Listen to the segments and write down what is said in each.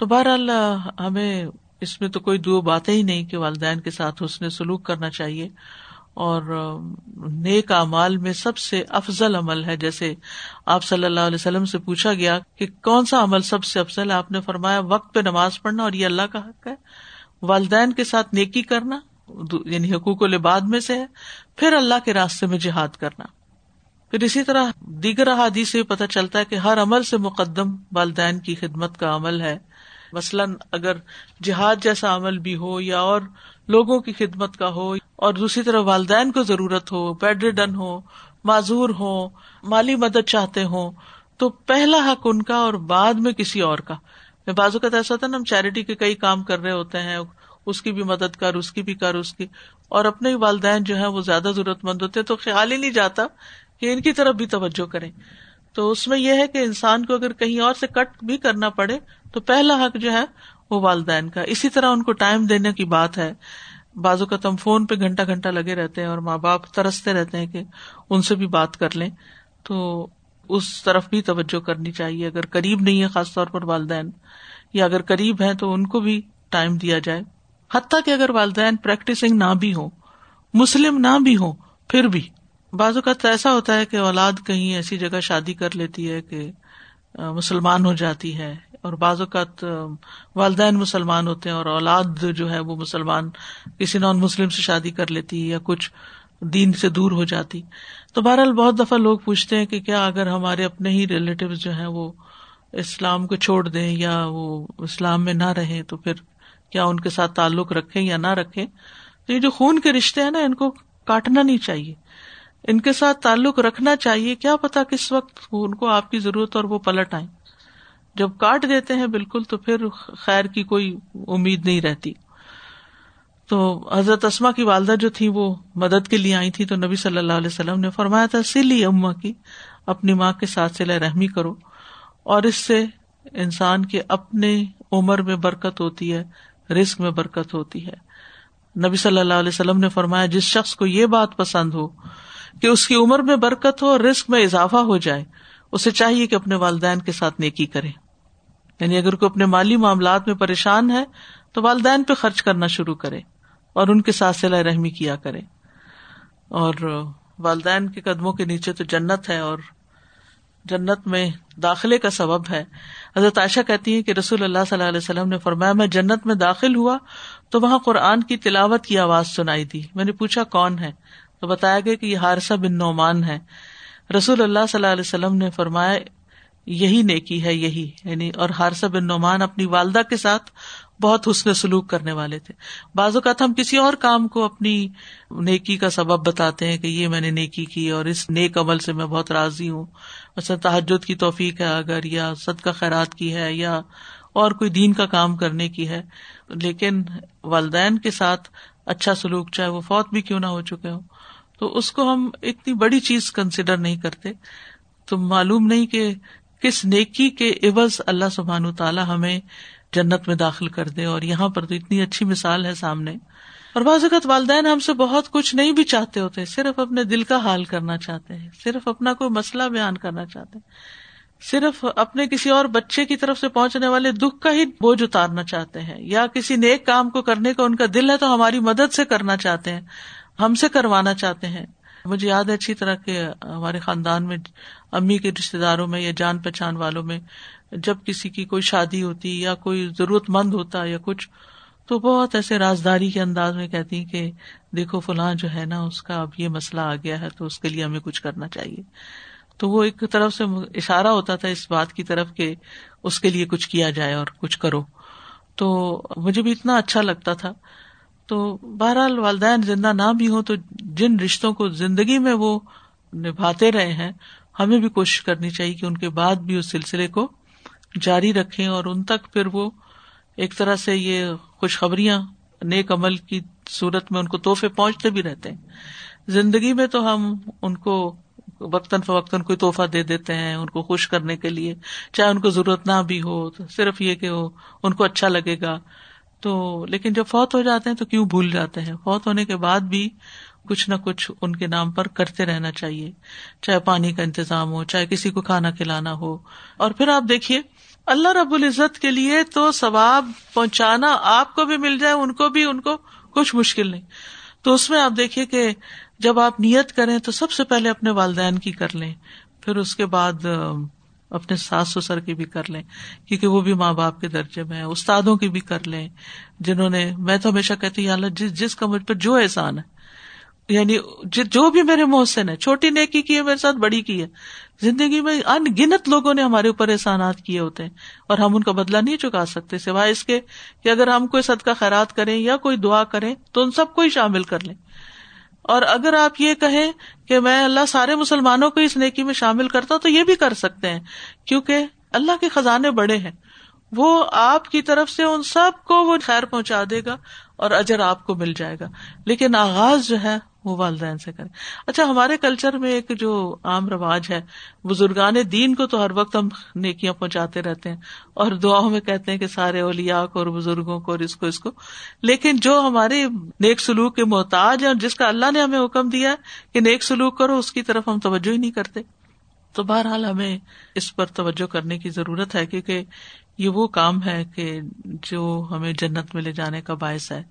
تو بہرحال، ہمیں اس میں تو کوئی دو باتیں ہی نہیں کہ والدین کے ساتھ حسن سلوک کرنا چاہیے۔ اور، نیک امال میں سب سے افضل عمل ہے، جیسے آپ صلی اللہ علیہ وسلم سے پوچھا گیا کہ کون سا عمل سب سے افضل ہے؟ آپ نے فرمایا، وقت پہ نماز پڑھنا، اور یہ اللہ کا حق ہے۔ والدین کے ساتھ نیکی کرنا یعنی حقوق و لباد میں سے ہے، پھر اللہ کے راستے میں جہاد کرنا۔ پھر اسی طرح دیگر احادیث سے پتہ چلتا ہے کہ ہر عمل سے مقدم والدین کی خدمت کا عمل ہے۔ مثلاً اگر جہاد جیسا عمل بھی ہو یا اور لوگوں کی خدمت کا ہو اور دوسری طرف والدین کو ضرورت ہو بیڈریڈن ہو، معذور ہو، مالی مدد چاہتے ہوں، تو پہلا حق ان کا اور بعد میں کسی اور کا۔ بازو کا ایسا ہوتا ہے نا، ہم چیریٹی کے کئی کام کر رہے ہوتے ہیں، اس کی بھی مدد کر، اس کی بھی کر، اس کی۔ اور اپنے والدین جو ہے وہ زیادہ ضرورت مند ہوتے ہیں، تو خیال ہی نہیں جاتا کہ ان کی طرف بھی توجہ کریں۔ تو اس میں یہ ہے کہ انسان کو اگر کہیں اور سے کٹ بھی کرنا پڑے تو پہلا حق جو ہے وہ والدین کا۔ اسی طرح ان کو ٹائم دینے کی بات ہے۔ بازو کا تم فون پہ گھنٹہ گھنٹہ لگے رہتے ہیں اور ماں باپ ترستے رہتے ہیں کہ ان سے بھی بات کر لیں۔ تو اس طرف بھی توجہ کرنی چاہیے۔ اگر قریب نہیں ہے خاص طور پر والدین، یا اگر قریب ہے تو ان کو بھی ٹائم دیا جائے۔ حتیٰ کہ اگر والدین پریکٹسنگ نہ بھی ہو مسلم نہ بھی ہو پھر بھی۔ بعض اوقات ایسا ہوتا ہے کہ اولاد کہیں ایسی جگہ شادی کر لیتی ہے کہ مسلمان ہو جاتی ہے، اور بعض اوقات والدین مسلمان ہوتے ہیں اور اولاد جو ہے وہ مسلمان، کسی نان مسلم سے شادی کر لیتی ہے یا کچھ دین سے دور ہو جاتی۔ تو بہرحال بہت دفعہ لوگ پوچھتے ہیں کہ کیا اگر ہمارے اپنے ہی ریلیٹیو جو ہیں وہ اسلام کو چھوڑ دیں یا وہ اسلام میں نہ رہے تو پھر کیا ان کے ساتھ تعلق رکھے یا نہ رکھے تو یہ جو خون کے رشتے ہیں نا، ان کو کاٹنا نہیں چاہیے۔ ان کے ساتھ تعلق رکھنا چاہیے۔ کیا پتا کس وقت ان کو آپ کی ضرورت اور وہ پلٹ آئے جب کاٹ دیتے ہیں بالکل تو پھر خیر کی کوئی امید نہیں رہتی۔ تو حضرت اسما کی والدہ جو تھی وہ مدد کے لیے آئی تھی تو نبی صلی اللہ علیہ وسلم نے فرمایا تھا، سلی اما کی، اپنی ماں کے ساتھ سلا رحمی کرو۔ اور اس سے انسان کے اپنے عمر میں برکت ہوتی ہے رسک میں برکت ہوتی ہے۔ نبی صلی اللہ علیہ وسلم نے فرمایا، جس شخص کو یہ بات پسند ہو کہ اس کی عمر میں برکت ہو اور رسک میں اضافہ ہو جائے، اسے چاہیے کہ اپنے والدین کے ساتھ نیکی کرے۔ یعنی اگر کوئی اپنے مالی معاملات میں پریشان ہے، تو والدین پہ خرچ کرنا شروع کرے اور ان کے ساتھ سلا رحمی کیا کرے۔ اور والدین کے قدموں کے نیچے تو جنت ہے اور جنت میں داخلے کا سبب ہے۔ حضرت عائشہ کہتی ہے کہ رسول اللہ صلی اللہ علیہ وسلم نے فرمایا، میں جنت میں داخل ہوا تو وہاں قرآن کی تلاوت کی آواز سنائی دی۔ میں نے پوچھا، کون ہے؟ تو بتایا گیا کہ یہ ہارسا بن نعمان ہے۔ رسول اللہ صلی اللہ علیہ وسلم نے فرمایا، یہی نیکی ہے، یہی۔ یعنی اور ہارسا بن نعمان اپنی والدہ کے ساتھ بہت حسن سلوک کرنے والے تھے۔ بعض اوقات ہم کسی اور کام کو اپنی نیکی کا سبب بتاتے ہیں کہ یہ میں نے نیکی کی اور اس نیک عمل سے میں بہت راضی ہوں۔ مثلا تحجد کی توفیق ہے اگر، یا صد کا خیرات کی ہے، یا اور کوئی دین کا کام کرنے کی ہے۔ لیکن والدین کے ساتھ اچھا سلوک چاہے وہ فوت بھی کیوں نہ ہو چکے ہوں۔ تو اس کو ہم اتنی بڑی چیز کنسیڈر نہیں کرتے۔ تو معلوم نہیں کہ کس نیکی کے عوض اللہ سبحان تعالیٰ ہمیں جنت میں داخل کر دے۔ اور یہاں پر تو اتنی اچھی مثال ہے سامنے۔ اور بعض اوقات والدین ہم سے بہت کچھ نہیں بھی چاہتے ہوتے، صرف اپنے دل کا حال کرنا چاہتے ہیں، صرف اپنا کوئی مسئلہ بیان کرنا چاہتے ہیں۔ صرف اپنے کسی اور بچے کی طرف سے پہنچنے والے دکھ کا ہی بوجھ اتارنا چاہتے ہیں۔ یا کسی نیک کام کو کرنے کا ان کا دل ہے تو ہماری مدد سے کرنا چاہتے ہیں۔ ہم سے کروانا چاہتے ہیں۔ مجھے یاد ہے اچھی طرح کہ ہمارے خاندان میں امی کے رشتے داروں میں یا جان پہچان والوں میں جب کسی کی کوئی شادی ہوتی یا کوئی ضرورت مند ہوتا یا کچھ، تو بہت ایسے رازداری کے انداز میں کہتی کہ دیکھو فلاں جو ہے نا، اس کا اب یہ مسئلہ آ گیا ہے تو اس کے لیے ہمیں کچھ کرنا چاہیے۔ تو وہ ایک طرف سے اشارہ ہوتا تھا اس بات کی طرف کہ اس کے لیے کچھ کیا جائے اور کچھ کرو۔ تو مجھے بھی اتنا اچھا لگتا تھا۔ تو بہرحال والدین زندہ نہ بھی ہوں تو جن رشتوں کو زندگی میں وہ نبھاتے رہے ہیں، ہمیں بھی کوشش کرنی چاہیے کہ ان کے بعد بھی اس سلسلے کو جاری رکھے اور ان تک پھر وہ ایک طرح سے یہ خوشخبریاں، نیک عمل کی صورت میں ان کو تحفے پہنچتے بھی رہتے ہیں۔ زندگی میں تو ہم ان کو وقتاً فوقتاً کوئی تحفہ دے دیتے ہیں، ان کو خوش کرنے کے لیے، چاہے ان کو ضرورت نہ بھی ہو، تو صرف یہ کہ ان کو اچھا لگے گا۔ تو لیکن جب فوت ہو جاتے ہیں تو کیوں بھول جاتے ہیں؟ فوت ہونے کے بعد بھی کچھ نہ کچھ ان کے نام پر کرتے رہنا چاہیے۔ چاہے پانی کا انتظام ہو، چاہے کسی کو کھانا کھلانا ہو۔ اور پھر آپ دیکھیے، اللہ رب العزت کے لیے تو ثواب پہنچانا آپ کو بھی مل جائے، ان کو بھی، ان کو کچھ مشکل نہیں۔ تو اس میں آپ دیکھیے کہ جب آپ نیت کریں تو سب سے پہلے اپنے والدین کی کر لیں۔ پھر اس کے بعد اپنے ساس سسر کی بھی کر لیں، کیونکہ وہ بھی ماں باپ کے درجے میں استادوں کی بھی کر لیں، جنہوں نے، میں تو ہمیشہ کہتی ہوں اللہ، جس جس کا مجھ پہ جو احسان ہے یعنی جو بھی میرے محسن ہے چھوٹی نیکی کی ہے، میرے ساتھ بڑی کی ہے، زندگی میں ان گنت لوگوں نے ہمارے اوپر احسانات کیے ہوتے ہیں، اور ہم ان کا بدلا نہیں چکا سکتے، سوائے اس کے کہ اگر ہم کوئی صدقہ خیرات کریں یا کوئی دعا کریں، تو ان سب کو ہی شامل کر لیں۔ اور اگر آپ یہ کہیں کہ میں اللہ سارے مسلمانوں کو اس نیکی میں شامل کرتا ہوں تو یہ بھی کر سکتے ہیں، کیونکہ اللہ کے خزانے بڑے ہیں۔ وہ آپ کی طرف سے ان سب کو وہ خیر پہنچا دے گا اور اجر آپ کو مل جائے گا۔ لیکن آغاز جو ہے وہ والدین سے کریں۔ اچھا ہمارے کلچر میں ایک جو عام رواج ہے، بزرگان دین کو تو ہر وقت ہم نیکیاں پہنچاتے رہتے ہیں اور دعاؤں میں کہتے ہیں کہ سارے اولیاء کو اور بزرگوں کو اور اس کو اس کو۔ لیکن جو ہمارے نیک سلوک کے محتاج ہیں، جس کا اللہ نے ہمیں حکم دیا کہ نیک سلوک کرو، اس کی طرف ہم توجہ ہی نہیں کرتے۔ تو بہرحال ہمیں اس پر توجہ کرنے کی ضرورت ہے، کیونکہ یہ وہ کام ہے کہ جو ہمیں جنت میں لے جانے کا باعث ہے۔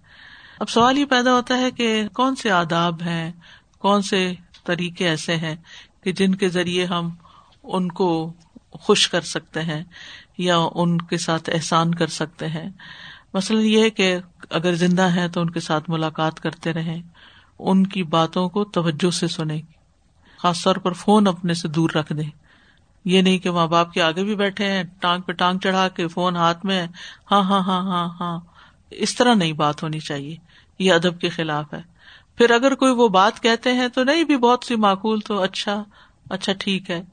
اب سوال یہ پیدا ہوتا ہے کہ کون سے آداب ہیں کون سے طریقے ایسے ہیں کہ جن کے ذریعے ہم ان کو خوش کر سکتے ہیں یا ان کے ساتھ احسان کر سکتے ہیں مثلاً یہ ہے کہ اگر زندہ ہے تو ان کے ساتھ ملاقات کرتے رہیں ان کی باتوں کو توجہ سے سنیں خاص طور پر فون اپنے سے دور رکھ دیں یہ نہیں کہ ماں باپ کے آگے بھی بیٹھے ہیں ٹانگ پہ ٹانگ چڑھا کے فون ہاتھ میں ہاں ہاں ہاں ہاں ہاں اس طرح نہیں بات ہونی چاہیے یہ ادب کے خلاف ہے۔ پھر اگر کوئی وہ بات کہتے ہیں تو نہیں بھی بہت سی معقول تو اچھا اچھا ٹھیک ہے۔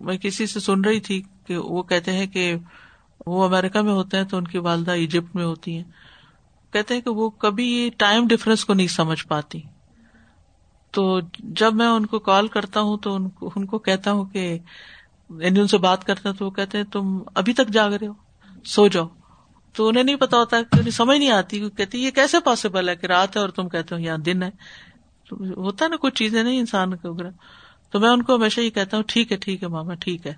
میں کسی سے سن رہی تھی کہ وہ کہتے ہیں کہ وہ امیرکا میں ہوتے ہیں تو ان کی والدہ ایجپٹ میں ہوتی ہیں۔ کہتے ہیں کہ وہ کبھی ٹائم ڈفرینس کو نہیں سمجھ پاتی۔ تو جب میں ان کو کال کرتا ہوں تو ان کو کہتا ہوں کہ یعنی ان سے بات کرتا ہوں تو وہ کہتے ہیں، تم ابھی تک جاگ رہے ہو؟ سو جاؤ۔ تو انہیں نہیں پتا ہوتا کہ انہیں سمجھ نہیں آتی کہتی یہ کیسے پاسبل ہے کہ رات ہے اور تم کہتے ہو یہاں دن ہے؟ ہوتا ہے نا، کچھ چیزیں نہیں انسان کے اوپر۔ تو میں ان کو ہمیشہ یہ کہتا ہوں، ٹھیک ہے ٹھیک ہے ماما، ٹھیک ہے۔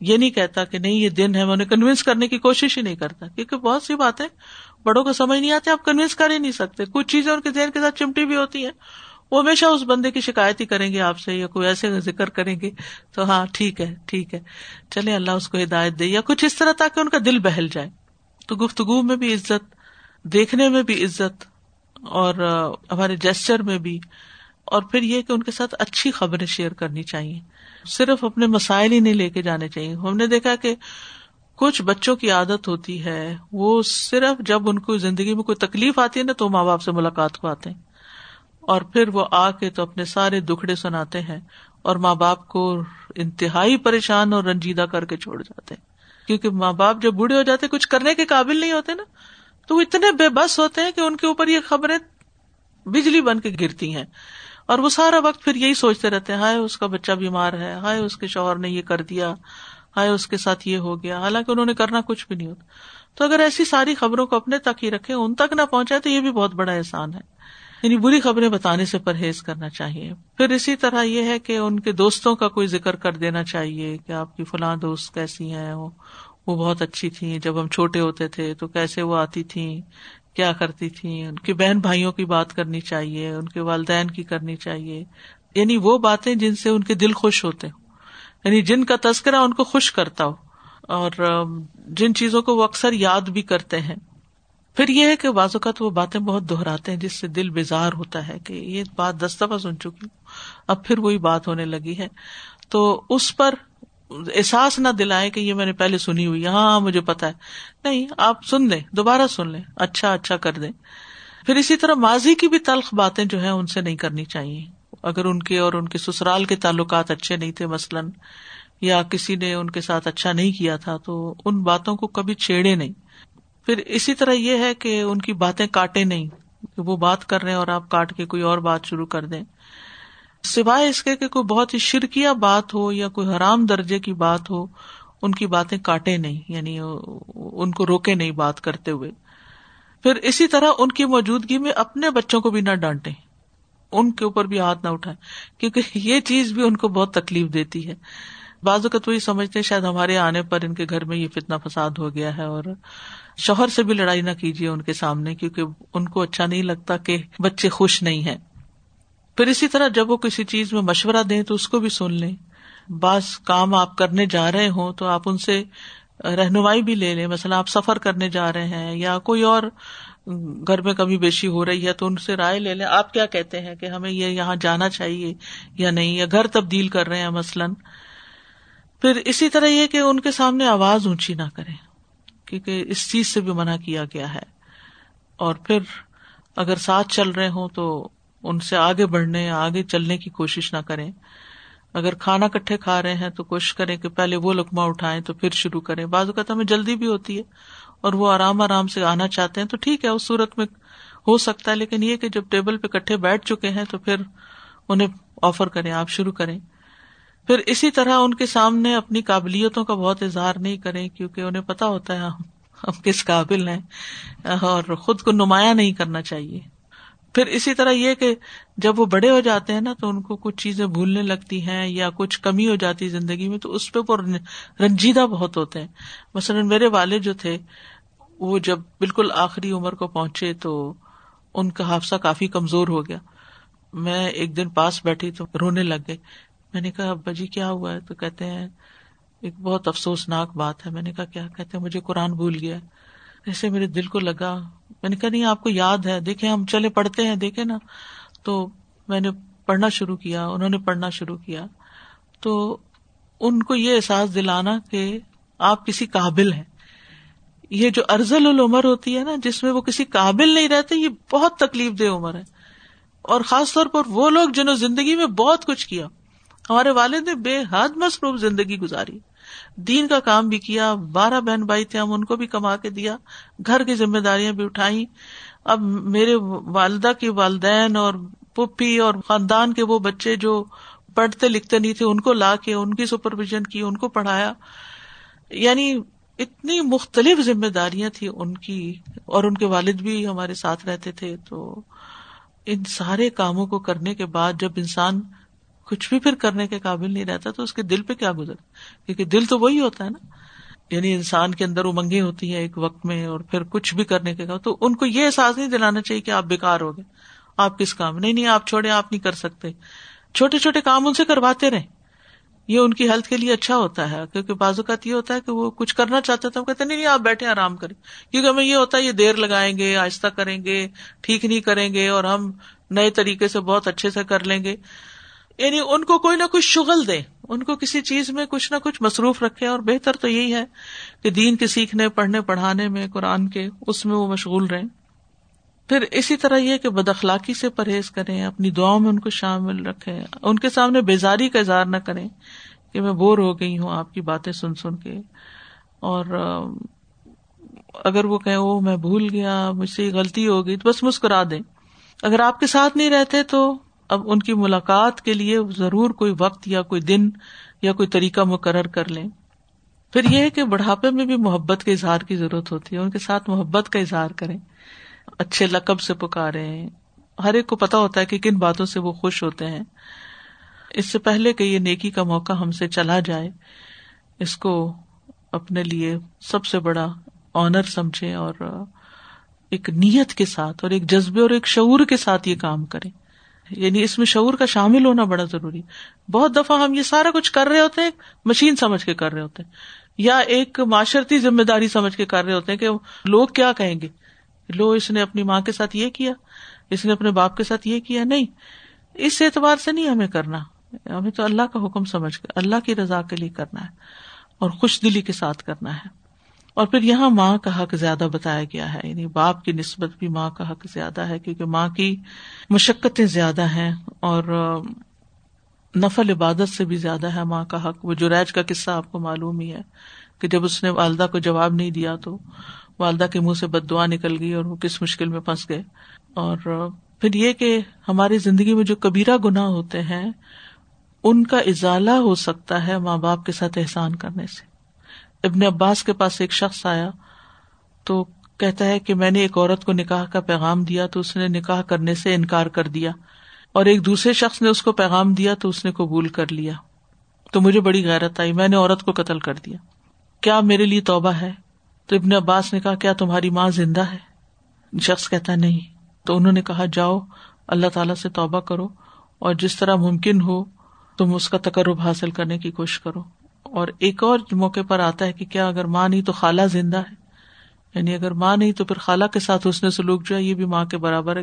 یہ نہیں کہتا کہ نہیں، یہ دن ہے، میں انہیں کنوینس کرنے کی کوشش ہی نہیں کرتا۔ کیونکہ بہت سی باتیں بڑوں کو سمجھ نہیں آتی، آپ کنوینس کر ہی نہیں سکتے۔ کچھ چیزیں ان کے ذہن کے ساتھ چمٹی بھی ہوتی ہیں۔ وہ ہمیشہ اس بندے کی شکایت ہی کریں گے آپ سے، یا کوئی ایسے ذکر کریں گے۔ تو ہاں ٹھیک ہے ٹھیک ہے۔ چلے اللہ اس کو ہدایت دے، یا کچھ اس طرح تاکہ ان کا دل بہل جائے۔ تو گفتگو میں بھی عزت، دیکھنے میں بھی عزت، اور ہمارے جیسچر میں بھی۔ اور پھر یہ کہ ان کے ساتھ اچھی خبریں شیئر کرنی چاہیے۔ صرف اپنے مسائل ہی نہیں لے کے جانے چاہیے۔ ہم نے دیکھا کہ کچھ بچوں کی عادت ہوتی ہے، وہ صرف جب ان کو زندگی میں کوئی تکلیف آتی ہے نا، تو ماں باپ سے ملاقات کو آتے ہیں۔ اور پھر وہ آ کے تو اپنے سارے دکھڑے سناتے ہیں اور ماں باپ کو انتہائی پریشان اور رنجیدہ کر کے چھوڑ جاتے ہیں۔ کیونکہ ماں باپ جب بوڑھے ہو جاتے کچھ کرنے کے قابل نہیں ہوتے نا۔ تو وہ اتنے بے بس ہوتے ہیں کہ ان کے اوپر یہ خبریں بجلی بن کے گرتی ہیں۔ اور وہ سارا وقت پھر یہی سوچتے رہتے ہیں، ہائے، اس کا بچہ بیمار ہے، ہائے، اس کے شوہر نے یہ کر دیا، ہائے، اس کے ساتھ یہ ہو گیا۔ حالانکہ انہوں نے کرنا کچھ بھی نہیں ہوتا۔ تو اگر ایسی ساری خبروں کو اپنے تک ہی رکھے ان تک نہ پہنچائے تو یہ بھی بہت بڑا احسان ہے۔ یعنی بری خبریں بتانے سے پرہیز کرنا چاہیے۔ پھر اسی طرح یہ ہے کہ ان کے دوستوں کا کوئی ذکر کر دینا چاہیے کہ آپ کی فلاں دوست کیسی ہیں وہ بہت اچھی تھی جب ہم چھوٹے ہوتے تھے تو کیسے وہ آتی تھی کیا کرتی تھی ان کے بہن بھائیوں کی بات کرنی چاہیے، ان کے والدین کی کرنی چاہیے۔ یعنی وہ باتیں جن سے ان کے دل خوش ہوتے ہوں۔ یعنی جن کا تذکرہ ان کو خوش کرتا ہو۔ اور جن چیزوں کو وہ اکثر یاد بھی کرتے ہیں۔ پھر یہ ہے کہ بعض اوقات وہ باتیں بہت دہراتے ہیں، جس سے دل بیزار ہوتا ہے کہ یہ بات دس دفعہ سن چکی ہوں، اب پھر وہی بات ہونے لگی ہے۔ تو اس پر احساس نہ دلائیں کہ یہ میں نے پہلے سنی ہوئی ہاں, مجھے پتا ہے۔ نہیں آپ سن لیں دوبارہ سن لیں۔ اچھا اچھا کر دیں۔ پھر اسی طرح ماضی کی بھی تلخ باتیں جو ہے ان سے نہیں کرنی چاہیے۔ اگر ان کے اور ان کے سسرال کے تعلقات اچھے نہیں تھے مثلاً یا کسی نے ان کے ساتھ اچھا نہیں کیا تھا تو ان باتوں کو کبھی چھیڑے نہیں۔ پھر اسی طرح یہ ہے کہ ان کی باتیں کاٹے نہیں۔ کہ وہ بات کر رہے اور آپ کاٹ کے کوئی اور بات شروع کر دیں۔ سوائے اس کے کہ کوئی بہت ہی شرکیا بات ہو یا کوئی حرام درجے کی بات ہو، ان کی باتیں کاٹے نہیں یعنی ان کو روکے نہیں بات کرتے ہوئے۔ پھر اسی طرح ان کی موجودگی میں اپنے بچوں کو بھی نہ ڈانٹے ان کے اوپر بھی ہاتھ نہ اٹھائے کیونکہ یہ چیز بھی ان کو بہت تکلیف دیتی ہے۔ بعض اوقات وہی سمجھتے شاید ہمارے آنے پر ان کے گھر میں یہ فتنا فساد ہو گیا ہے اور شوہر سے بھی لڑائی نہ کیجیے ان کے سامنے، کیونکہ ان کو اچھا نہیں لگتا کہ بچے خوش نہیں ہے پھر اسی طرح جب وہ کسی چیز میں مشورہ دیں تو اس کو بھی سن لیں۔ بعض کام آپ کرنے جا رہے ہوں تو آپ ان سے رہنمائی بھی لے لیں۔ مثلا آپ سفر کرنے جا رہے ہیں یا کوئی اور گھر میں کمی بیشی ہو رہی ہے تو ان سے رائے لے لیں۔ آپ کیا کہتے ہیں کہ ہمیں یہ یہاں جانا چاہیے یا نہیں؟ یا گھر تبدیل کر رہے ہیں مثلاً۔ پھر اسی طرح یہ کہ ان کے سامنے آواز اونچی نہ کریں کیونکہ اس چیز سے بھی منع کیا گیا ہے۔ اور پھر اگر ساتھ چل رہے ہوں تو ان سے آگے بڑھنے یا آگے چلنے کی کوشش نہ کریں۔ اگر کھانا کٹھے کھا رہے ہیں تو کوشش کریں کہ پہلے وہ لکما اٹھائیں تو پھر شروع کریں۔ بعض اوقات ہمیں جلدی بھی ہوتی ہے اور وہ آرام آرام سے آنا چاہتے ہیں تو ٹھیک ہے، اس صورت میں ہو سکتا ہے۔ لیکن یہ کہ جب ٹیبل پہ کٹھے بیٹھ چکے ہیں تو پھر انہیں آفر کریں، آپ شروع کریں۔ پھر اسی طرح ان کے سامنے اپنی قابلیتوں کا بہت اظہار نہیں کریں، کیونکہ انہیں پتا ہوتا ہے ہم کس قابل ہیں اور خود کو نمایاں نہیں کرنا چاہیے۔ پھر اسی طرح یہ کہ جب وہ بڑے ہو جاتے ہیں نا تو ان کو کچھ چیزیں بھولنے لگتی ہیں یا کچھ کمی ہو جاتی ہے زندگی میں تو اس پہ وہ رنجیدہ بہت ہوتے ہیں۔ مثلاً میرے والد جو تھے، وہ جب بالکل آخری عمر کو پہنچے تو ان کا حادثہ کافی کمزور ہو گیا۔ میں ایک دن پاس بیٹھی تو رونے لگ گئے میں نے کہا، ابا جی کیا ہوا ہے؟ تو کہتے ہیں، ایک بہت افسوسناک بات ہے۔ میں نے کہا، کیا کہتے ہیں؟ مجھے قرآن بھول گیا۔ ایسے میرے دل کو لگا میں نے کہا، نہیں، آپ کو یاد ہے دیکھے ہم چلے پڑھتے ہیں دیکھے نا۔ تو میں نے پڑھنا شروع کیا، انہوں نے پڑھنا شروع کیا۔ تو ان کو یہ احساس دلانا کہ آپ کسی قابل ہیں۔ یہ جو ارزل العمر ہوتی ہے نا، جس میں وہ کسی قابل نہیں رہتے، یہ بہت تکلیف دہ عمر ہے۔ اور خاص طور پر وہ لوگ جنہوں زندگی میں بہت کچھ کیا۔ ہمارے والد نے بے حد مصروف زندگی گزاری۔ دین کا کام بھی کیا، بارہ بہن بھائی تھے، ہم ان کو بھی کما کے دیا، گھر کی ذمہ داریاں بھی اٹھائی اب میرے والدہ کے والدین اور پپی اور خاندان کے وہ بچے جو پڑھتے لکھتے نہیں تھے، ان کو لا کے، ان کی سپرویژن کی، ان کو پڑھایا۔ یعنی اتنی مختلف ذمہ داریاں تھی ان کی، اور ان کے والد بھی ہمارے ساتھ رہتے تھے۔ تو ان سارے کاموں کو کرنے کے بعد جب انسان کچھ بھی پھر کرنے کے قابل نہیں رہتا، تو اس کے دل پہ کیا گزر کیونکہ دل تو وہی ہوتا ہے نا۔ یعنی انسان کے اندر امنگیں ہوتی ہے ایک وقت میں اور پھر کچھ بھی کرنے کے تو ان کو یہ احساس نہیں دلانا چاہیے کہ آپ بےکار ہو گئے۔ آپ کس کام نہیں نہیں، آپ چھوڑے آپ نہیں کر سکتے۔ چھوٹے چھوٹے کام ان سے کرواتے رہے یہ ان کی ہیلتھ کے لیے اچھا ہوتا ہے۔ کیونکہ بازو کا یہ ہوتا ہے کہ وہ کچھ کرنا چاہتے تو کہتے نہیں آپ بیٹھے آرام کریں۔ کیونکہ ہمیں یہ ہوتا ہے، یہ دیر لگائیں گے، آہستہ کریں گے، ٹھیک نہیں کریں گے اور ہم نئے طریقے سے بہت اچھے سے کر لیں گے۔ یعنی ان کو کوئی نہ کوئی شغل دے، ان کو کسی چیز میں کچھ نہ کچھ مصروف رکھے، اور بہتر تو یہی ہے کہ دین کے سیکھنے، پڑھنے، پڑھانے میں، قرآن کے، اس میں وہ مشغول رہے پھر اسی طرح یہ کہ بد اخلاقی سے پرہیز کریں، اپنی دعاؤں میں ان کو شامل رکھے ان کے سامنے بیزاری کا اظہار نہ کریں کہ میں بور ہو گئی ہوں آپ کی باتیں سن سن کے۔ اور، اگر وہ کہ وہ میں بھول گیا، مجھ سے غلطی ہو گئی، تو بس مسکرا دیں۔ اگر آپ کے ساتھ نہیں رہتے تو اب ان کی ملاقات کے لیے ضرور کوئی وقت یا کوئی دن یا کوئی طریقہ مقرر کر لیں۔ پھر یہ ہے کہ بڑھاپے میں بھی محبت کے اظہار کی ضرورت ہوتی ہے۔ ان کے ساتھ محبت کا اظہار کریں۔ اچھے لقب سے پکارے ہر ایک کو پتا ہوتا ہے کہ کن باتوں سے وہ خوش ہوتے ہیں۔ اس سے پہلے کہ یہ نیکی کا موقع ہم سے چلا جائے، اس کو اپنے لیے سب سے بڑا آنر سمجھے اور ایک نیت کے ساتھ اور ایک جذبے اور ایک شعور کے ساتھ یہ کام کریں۔ یعنی اس میں شعور کا شامل ہونا بڑا ضروری بہت دفعہ ہم یہ سارا کچھ کر رہے ہوتے ہیں مشین سمجھ کے کر رہے ہوتے ہیں، یا ایک معاشرتی ذمہ داری سمجھ کے کر رہے ہوتے ہیں کہ لوگ کیا کہیں گے۔ لو، اس نے اپنی ماں کے ساتھ یہ کیا، اس نے اپنے باپ کے ساتھ یہ کیا۔ نہیں، اس اعتبار سے نہیں ہمیں کرنا۔ ہمیں تو اللہ کا حکم سمجھ کر اللہ کی رضا کے لیے کرنا ہے اور خوش دلی کے ساتھ کرنا ہے۔ اور پھر یہاں ماں کا حق زیادہ بتایا گیا ہے یعنی باپ کی نسبت بھی ماں کا حق زیادہ ہے، کیونکہ ماں کی مشقتیں زیادہ ہیں اور نفل عبادت سے بھی زیادہ ہے ماں کا حق۔ وہ جو ریج کا قصہ آپ کو معلوم ہی ہے کہ جب اس نے والدہ کو جواب نہیں دیا تو والدہ کے منہ سے بد دعا نکل گئی اور وہ کس مشکل میں پھنس گئے۔ اور پھر یہ کہ ہماری زندگی میں جو کبیرہ گناہ ہوتے ہیں، ان کا ازالہ ہو سکتا ہے ماں باپ کے ساتھ احسان کرنے سے۔ ابن عباس کے پاس ایک شخص آیا تو کہتا ہے کہ میں نے ایک عورت کو نکاح کا پیغام دیا تو اس نے نکاح کرنے سے انکار کر دیا اور ایک دوسرے شخص نے اس کو پیغام دیا تو اس نے قبول کر لیا تو مجھے بڑی غیرت آئی میں نے عورت کو قتل کر دیا کیا میرے لیے توبہ ہے تو ابن عباس نے کہا کیا تمہاری ماں زندہ ہے شخص کہتا نہیں تو انہوں نے کہا جاؤ اللہ تعالیٰ سے توبہ کرو اور جس طرح ممکن ہو تم اس کا تقرب حاصل کرنے کی کوشش کرو اور ایک اور موقع پر آتا ہے کہ کیا اگر ماں نہیں تو خالہ زندہ ہے؟ یعنی اگر ماں نہیں تو پھر خالہ کے ساتھ اس نے سلوک جو ہے، یہ بھی ماں کے برابر ہے۔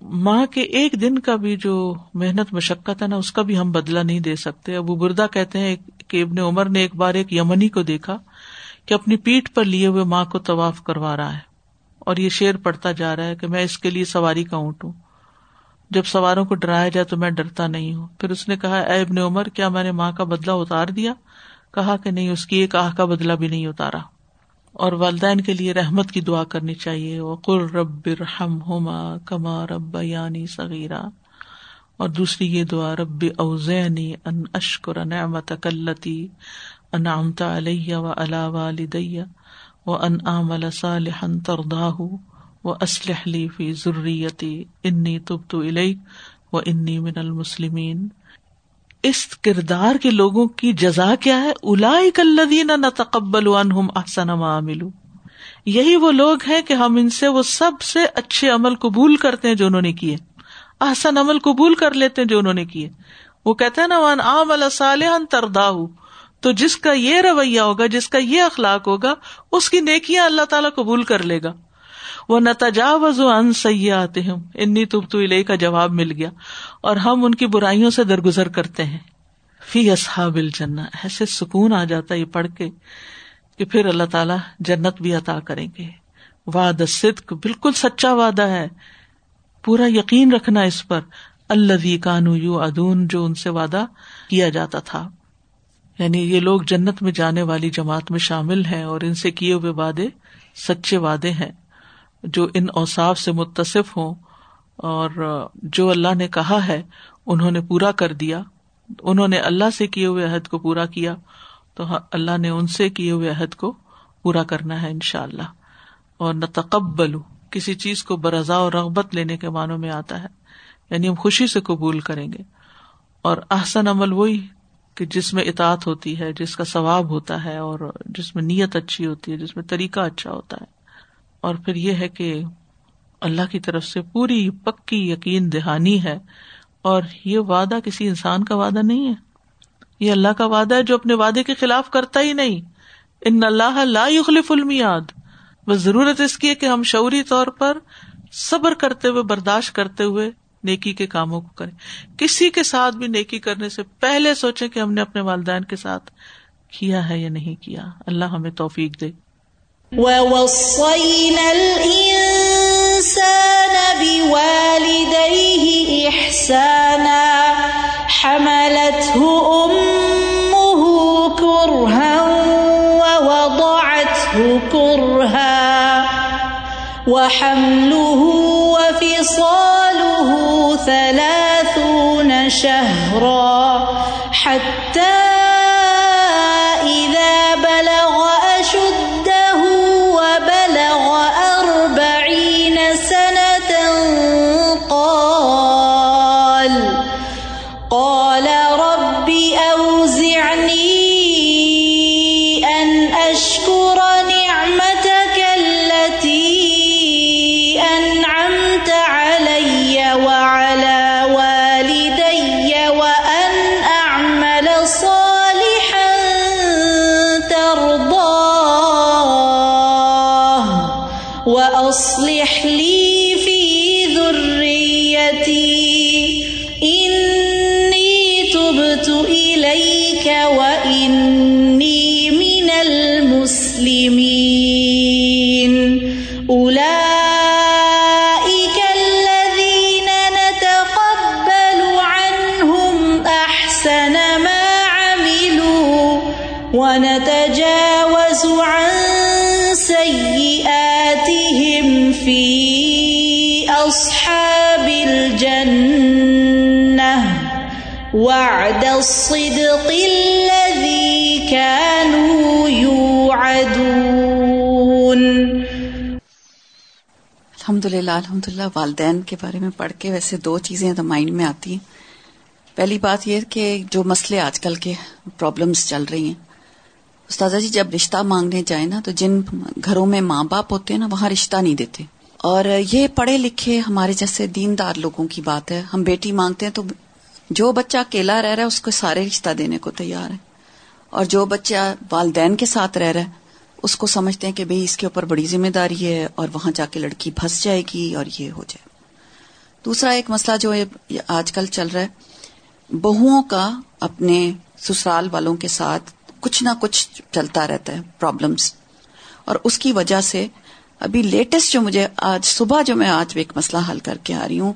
ماں کے ایک دن کا بھی جو محنت، مشقت ہے نا، اس کا بھی ہم بدلا نہیں دے سکتے۔ ابو بردا کہتے ہیں کہ ابن عمر نے ایک بار ایک یمنی کو دیکھا کہ اپنی پیٹ پر لیے ہوئے ماں کو طواف کروا رہا ہے اور یہ شیر پڑتا جا رہا ہے کہ میں اس کے لیے سواری کا اونٹ ہوں۔ جب سواروں کو ڈرایا جائے تو میں ڈرتا نہیں ہوں۔ پھر اس نے کہا، اے ابن عمر، کیا میں نے ماں کا بدلا اتار دیا؟ کہا کہ نہیں، اس کی ایک آہ کا بدلا بھی نہیں اتارا۔ اور والدین کے لیے رحمت کی دعا کرنی چاہیے۔ وہ رب رحم ہوما کما رب یعنی صغیرہ اور دوسری یہ دعا، رب اوزینی ان اشکر نعمت کلتی ان امتا علیہ و علا والدیہ و ان عمل صالحا ترضاہ و اسلح لی فی ضروریتی انی تبت الیک و انی من المسلمین۔ اس کردار کے لوگوں کی جزا کیا ہے؟ الا الذین نتقبل عنہم احسن ما یہی وہ لوگ ہیں کہ ہم ان سے وہ سب سے اچھے عمل قبول کرتے ہیں جو انہوں نے کیے۔ احسن عمل قبول کر لیتے ہیں جو انہوں نے کیے۔ وہ کہتے ہیں نا وان عمل صالحا تو جس کا یہ رویہ ہوگا، جس کا یہ اخلاق ہوگا، اس کی نیکیاں اللہ تعالیٰ قبول کر لے گا۔ وہ نتجاوز ان سیاحت انی تب تو الہ کا جواب مل گیا، اور ہم ان کی برائیوں سے درگزر کرتے ہیں۔ فی اصحاب الجنہ، ایسے سکون آ جاتا یہ پڑھ کے کہ پھر اللہ تعالیٰ جنت بھی عطا کریں گے۔ وعد صدق بالکل سچا وعدہ ہے۔ پورا یقین رکھنا اس پر۔ اللہ کانو یو ادون جو ان سے وعدہ کیا جاتا تھا۔ یعنی یہ لوگ جنت میں جانے والی جماعت میں شامل ہیں اور ان سے کیے ہوئے وعدے سچے وعدے ہیں۔ جو ان اوساف سے متصف ہوں اور جو اللہ نے کہا ہے، انہوں نے پورا کر دیا۔ انہوں نے اللہ سے کیے ہوئے عہد کو پورا کیا۔ تو ہاں، اللہ نے ان سے کیے ہوئے عہد کو پورا کرنا ہے ان شاء اللہ اور نہ تقبل کسی چیز کو برضا اور رغبت لینے کے معنوں میں آتا ہے۔ یعنی ہم خوشی سے قبول کریں گے۔ اور احسن عمل وہی کہ جس میں اطاعت ہوتی ہے، جس کا ثواب ہوتا ہے اور جس میں نیت اچھی ہوتی ہے، جس میں طریقہ اچھا ہوتا ہے۔ اور پھر یہ ہے کہ اللہ کی طرف سے پوری پکی یقین دہانی ہے اور یہ وعدہ کسی انسان کا وعدہ نہیں ہے۔ یہ اللہ کا وعدہ ہے جو اپنے وعدے کے خلاف کرتا ہی نہیں۔ ان اللہ لا يخلف المیاد۔ بس ضرورت اس کی ہے کہ ہم شعوری طور پر صبر کرتے ہوئے، برداشت کرتے ہوئے نیکی کے کاموں کو کریں۔ کسی کے ساتھ بھی نیکی کرنے سے پہلے سوچے کہ ہم نے اپنے والدین کے ساتھ کیا ہے یا نہیں کیا۔ اللہ ہمیں توفیق دے۔ وَوَصَّيْنَا الْإِنسَانَ بِوَالِدَيْهِ إِحْسَانًا حَمَلَتْهُ أُمُّهُ كُرْهًا وَوَضَعَتْهُ كُرْهًا وَحَمْلُهُ وَفِصَالُهُ ثَلَاثُونَ شَهْرًا حَتَّى المسلمين. أولئك الذين نتقبل عنهم أحسن ما عملوا ونتجاوز عن سيئاتهم في أصحاب الجنة. وعد الحمد للہ الحمد للہ، والدین کے بارے میں پڑھ کے ویسے دو چیزیں تو مائنڈ میں آتی ہیں۔ پہلی بات یہ کہ جو مسئلے آج کل کے پرابلمس چل رہی ہیں۔ استاذہ جی جب رشتہ مانگنے جائیں نا، تو جن گھروں میں ماں باپ ہوتے ہیں نا، وہاں رشتہ نہیں دیتے۔ اور یہ پڑھے لکھے ہمارے جیسے دیندار لوگوں کی بات ہے۔ ہم بیٹی مانگتے ہیں تو جو بچہ اکیلا رہ رہا ہے، اس کو سارے رشتہ دینے کو تیار ہے اور جو بچہ والدین کے ساتھ رہ رہا ہے اس کو سمجھتے ہیں کہ بھئی اس کے اوپر بڑی ذمہ داری ہے اور وہاں جا کے لڑکی پھنس جائے گی اور یہ ہو جائے۔ دوسرا ایک مسئلہ جو آج کل چل رہا ہے، بہوؤں کا اپنے سسرال والوں کے ساتھ کچھ نہ کچھ چلتا رہتا ہے پرابلمس اور اس کی وجہ سے ابھی لیٹسٹ جو مجھے آج صبح جو میں آج ایک مسئلہ حل کر کے آ رہی ہوں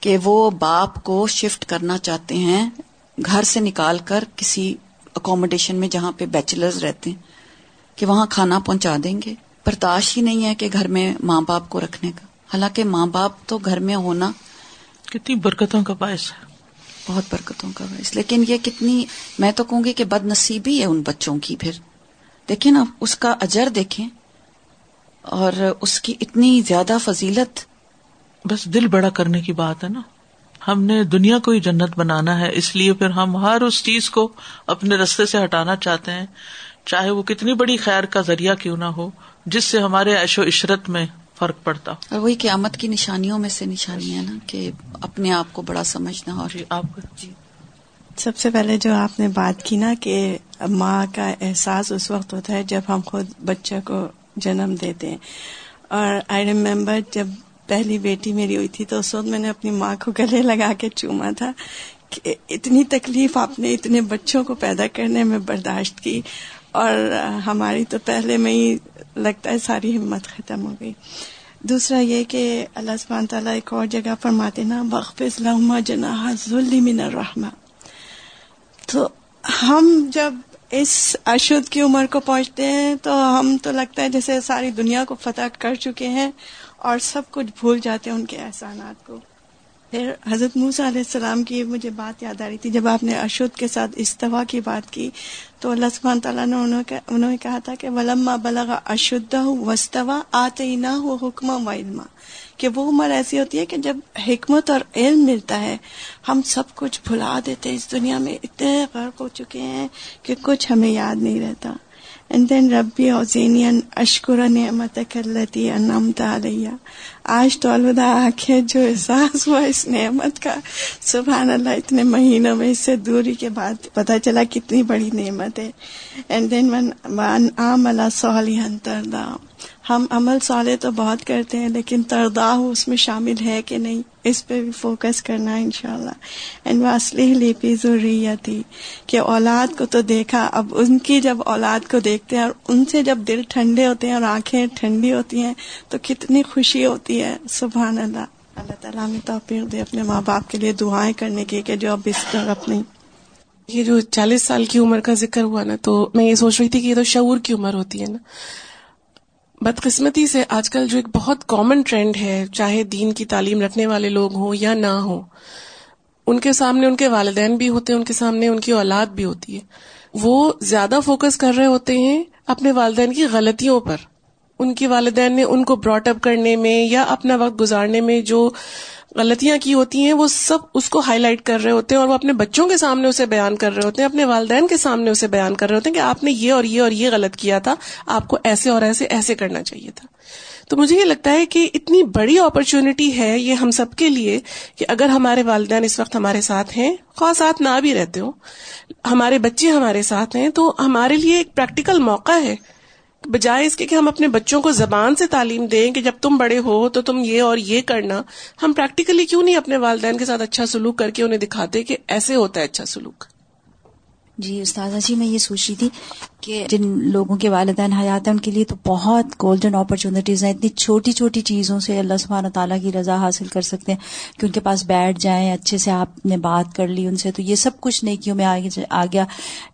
کہ وہ باپ کو شفٹ کرنا چاہتے ہیں، گھر سے نکال کر کسی اکوموڈیشن میں جہاں پہ بیچلرز رہتے ہیں۔ کہ وہاں کھانا پہنچا دیں گے۔ برداشت ہی نہیں ہے کہ گھر میں ماں باپ کو رکھنے کا۔ حالانکہ ماں باپ تو گھر میں ہونا کتنی برکتوں کا باعث ہے۔ بہت برکتوں کا باعث۔ لیکن یہ کتنی میں تو کہوں گی کہ بد نصیبی ہے ان بچوں کی پھر۔ دیکھیں نا اس کا اجر دیکھیں۔ اور اس کی اتنی زیادہ فضیلت۔ بس دل بڑا کرنے کی بات ہے نا۔ ہم نے دنیا کو ہی جنت بنانا ہے اس لیے پھر ہم ہر اس چیز کو اپنے رستے سے ہٹانا چاہتے ہیں۔ چاہے وہ کتنی بڑی خیر کا ذریعہ کیوں نہ ہو جس سے ہمارے عیش و عشرت میں فرق پڑتا۔ اور وہی قیامت کی نشانیوں میں سے نشانی ہے نا کہ اپنے آپ کو بڑا سمجھنا اور جی آپ جی۔ سب سے پہلے جو آپ نے بات کی نا کہ ماں کا احساس اس وقت ہوتا ہے جب ہم خود بچے کو جنم دیتے ہیں۔ اور آئی ریمبر جب پہلی بیٹی میری ہوئی تھی تو اس وقت میں نے اپنی ماں کو گلے لگا کے چوما تھا کہ اتنی تکلیف آپ نے اتنے بچوں کو پیدا کرنے میں برداشت کی۔ اور ہماری تو پہلے میں ہی لگتا ہے ساری ہمت ختم ہو گئی۔ دوسرا یہ کہ اللہ سبحانہ تعالیٰ ایک اور جگہ فرماتے نا وقف اسلام جناح من الرحمہ تو ہم جب اس اشد کی عمر کو پہنچتے ہیں تو ہم تو لگتا ہے جیسے ساری دنیا کو فتح کر چکے ہیں اور سب کچھ بھول جاتے ہیں ان کے احسانات کو۔ پھر حضرت موسا علیہ السلام کی مجھے بات یاد آ رہی تھی، جب آپ نے اشد کے ساتھ استوا کی بات کی، تو اللہ سبحانہ تعالیٰ نے انہوں نے کہا تھا کہ ولما بلغا اشدہ وسطوا آتے نہ ہو حکم و علما۔ کہ وہ عمر ایسی ہوتی ہے کہ جب حکمت اور علم ملتا ہے، ہم سب کچھ بھلا دیتے اس دنیا میں اتنے غرق ہو چکے ہیں کہ کچھ ہمیں یاد نہیں رہتا۔ اینڈ دین ربی اوزینی اشکر نعمت کلتی انعمت علیہ آج تو الوداع آنکھیں جو احساس ہوا اس نعمت کا سبحان اللہ اتنے مہینوں میں اس سے دوری کے بعد پتہ چلا کتنی بڑی نعمت ہے اینڈ دین ون عام اللہ صحیح تردا ہم عمل صالح تو بہت کرتے ہیں، لیکن ترداہ اس میں شامل ہے کہ نہیں؟ اس پہ بھی فوکس کرنا ہے ان شاء اللہ اینڈ وہ اصلی لیپی ضروری تھی کہ اولاد کو تو دیکھا، اب ان کی جب اولاد کو دیکھتے ہیں اور ان سے جب دل ٹھنڈے ہوتے ہیں اور آنکھیں ٹھنڈی ہوتی ہیں، تو کتنی خوشی ہوتی ہے۔ سبحان اللہ اللہ تعالیٰ ہمیں توفیق دے اپنے ماں باپ کے لیے دعائیں کرنے کی کہ جو اب اس طرح اپنی یہ جو چالیس سال کی عمر کا ذکر ہوا نا، تو میں یہ سوچ رہی تھی کہ یہ تو شعور کی عمر ہوتی ہے نا۔ بدقسمتی سے آج کل جو ایک بہت کامن ٹرینڈ ہے، چاہے دین کی تعلیم رکھنے والے لوگ ہوں یا نہ ہوں، ان کے سامنے ان کے والدین بھی ہوتے ہیں، ان کے سامنے ان کی اولاد بھی ہوتی ہے۔ وہ زیادہ فوکس کر رہے ہوتے ہیں اپنے والدین کی غلطیوں پر۔ ان کی والدین نے ان کو براٹ اپ کرنے میں یا اپنا وقت گزارنے میں جو غلطیاں کی ہوتی ہیں، وہ سب اس کو ہائی لائٹ کر رہے ہوتے ہیں اور وہ اپنے بچوں کے سامنے اسے بیان کر رہے ہوتے ہیں، اپنے والدین کے سامنے اسے بیان کر رہے ہوتے ہیں کہ آپ نے یہ اور یہ اور یہ غلط کیا تھا، آپ کو ایسے اور ایسے ایسے کرنا چاہیے تھا۔ تو مجھے یہ لگتا ہے کہ اتنی بڑی اپرچونٹی ہے یہ ہم سب کے لیے کہ اگر ہمارے والدین اس وقت ہمارے ساتھ ہیں، خواہ ساتھ نہ بھی رہتے ہوں، ہمارے بچے ہمارے ساتھ ہیں، تو ہمارے لیے ایک پریکٹیکل موقع ہے بجائے اس کے کہ ہم اپنے بچوں کو زبان سے تعلیم دیں کہ جب تم بڑے ہو تو تم یہ اور یہ کرنا، ہم پریکٹیکلی کیوں نہیں اپنے والدین کے ساتھ اچھا سلوک کر کے انہیں دکھاتے کہ ایسے ہوتا ہے اچھا سلوک؟ جی استاذہ جی میں یہ سوچ رہی تھی کہ جن لوگوں کے والدین حیات ہیں ان کے لیے تو بہت گولڈن اپرچونیٹیز ہیں۔ اتنی چھوٹی چھوٹی چیزوں سے اللہ سبحانہ تعالیٰ کی رضا حاصل کر سکتے ہیں کہ ان کے پاس بیٹھ جائیں اچھے سے آپ نے بات کر لی ان سے تو یہ سب کچھ نہیں کیوں میں آ گیا۔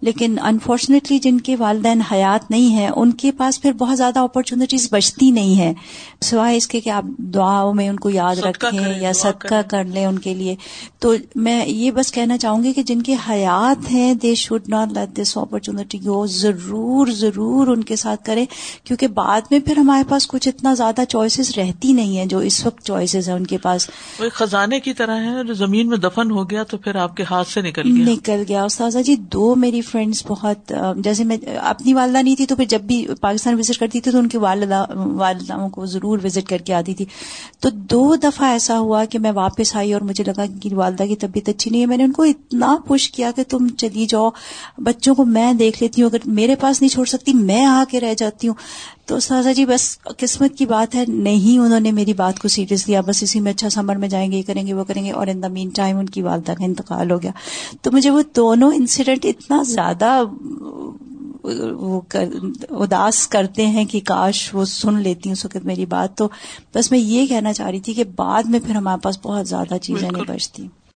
لیکن انفارچونیٹلی جن کے والدین حیات نہیں ہیں ان کے پاس پھر بہت زیادہ اپرچونیٹیز بچتی نہیں ہے سوائے اس کے کہ آپ دعاؤں میں ان کو یاد رکھیں یا صدقہ کر لیں ان کے لیے۔ تو میں یہ بس کہنا چاہوں گی کہ جن کے حیات ہیں they should not let this opportunity go ضرور ضرور ضرور ان کے ساتھ کریں کیونکہ بعد میں پھر ہمارے پاس کچھ اتنا زیادہ چوائسیز رہتی نہیں ہیں جو اس وقت چوائسیز ہیں ان کے پاس۔ وہ خزانے کی طرح ہے جو زمین میں دفن ہو گیا تو پھر آپ کے ہاتھ سے نکل گیا۔ نکل گیا۔ استاذہ جی دو میری فرینڈس بہت جیسے میں اپنی والدہ نہیں تھی تو پھر جب بھی پاکستان وزٹ کرتی تھی تو ان کی والدہ والداؤں کو ضرور وزٹ کر کے آتی تھی۔ تو دو دفعہ ایسا ہوا کہ میں واپس آئی اور مجھے لگا کہ والدہ کی طبیعت اچھی نہیں ہے۔ میں نے ان کو اتنا پش کیا کہ تم چلی جاؤ بچوں کو میں دیکھ لیتی ہوں۔ اگر میرے پاس نہیں چھوڑ سکتی میں آ کے رہ جاتی ہوں۔ تو سازا جی بس قسمت کی بات ہے نہیں انہوں نے میری بات کو سیریس لیا۔ بس اسی میں اچھا سمر میں جائیں گے یہ کریں گے وہ کریں گے اور ان دا مین ٹائم ان کی والدہ کا انتقال ہو گیا۔ تو مجھے وہ دونوں انسیڈنٹ اتنا زیادہ وہ اداس کرتے ہیں کہ کاش وہ سن لیتی اس وقت میری بات۔ تو بس میں یہ کہنا چاہ رہی تھی کہ بعد میں پھر ہمارے پاس بہت زیادہ چیزیں نہیں بچتی۔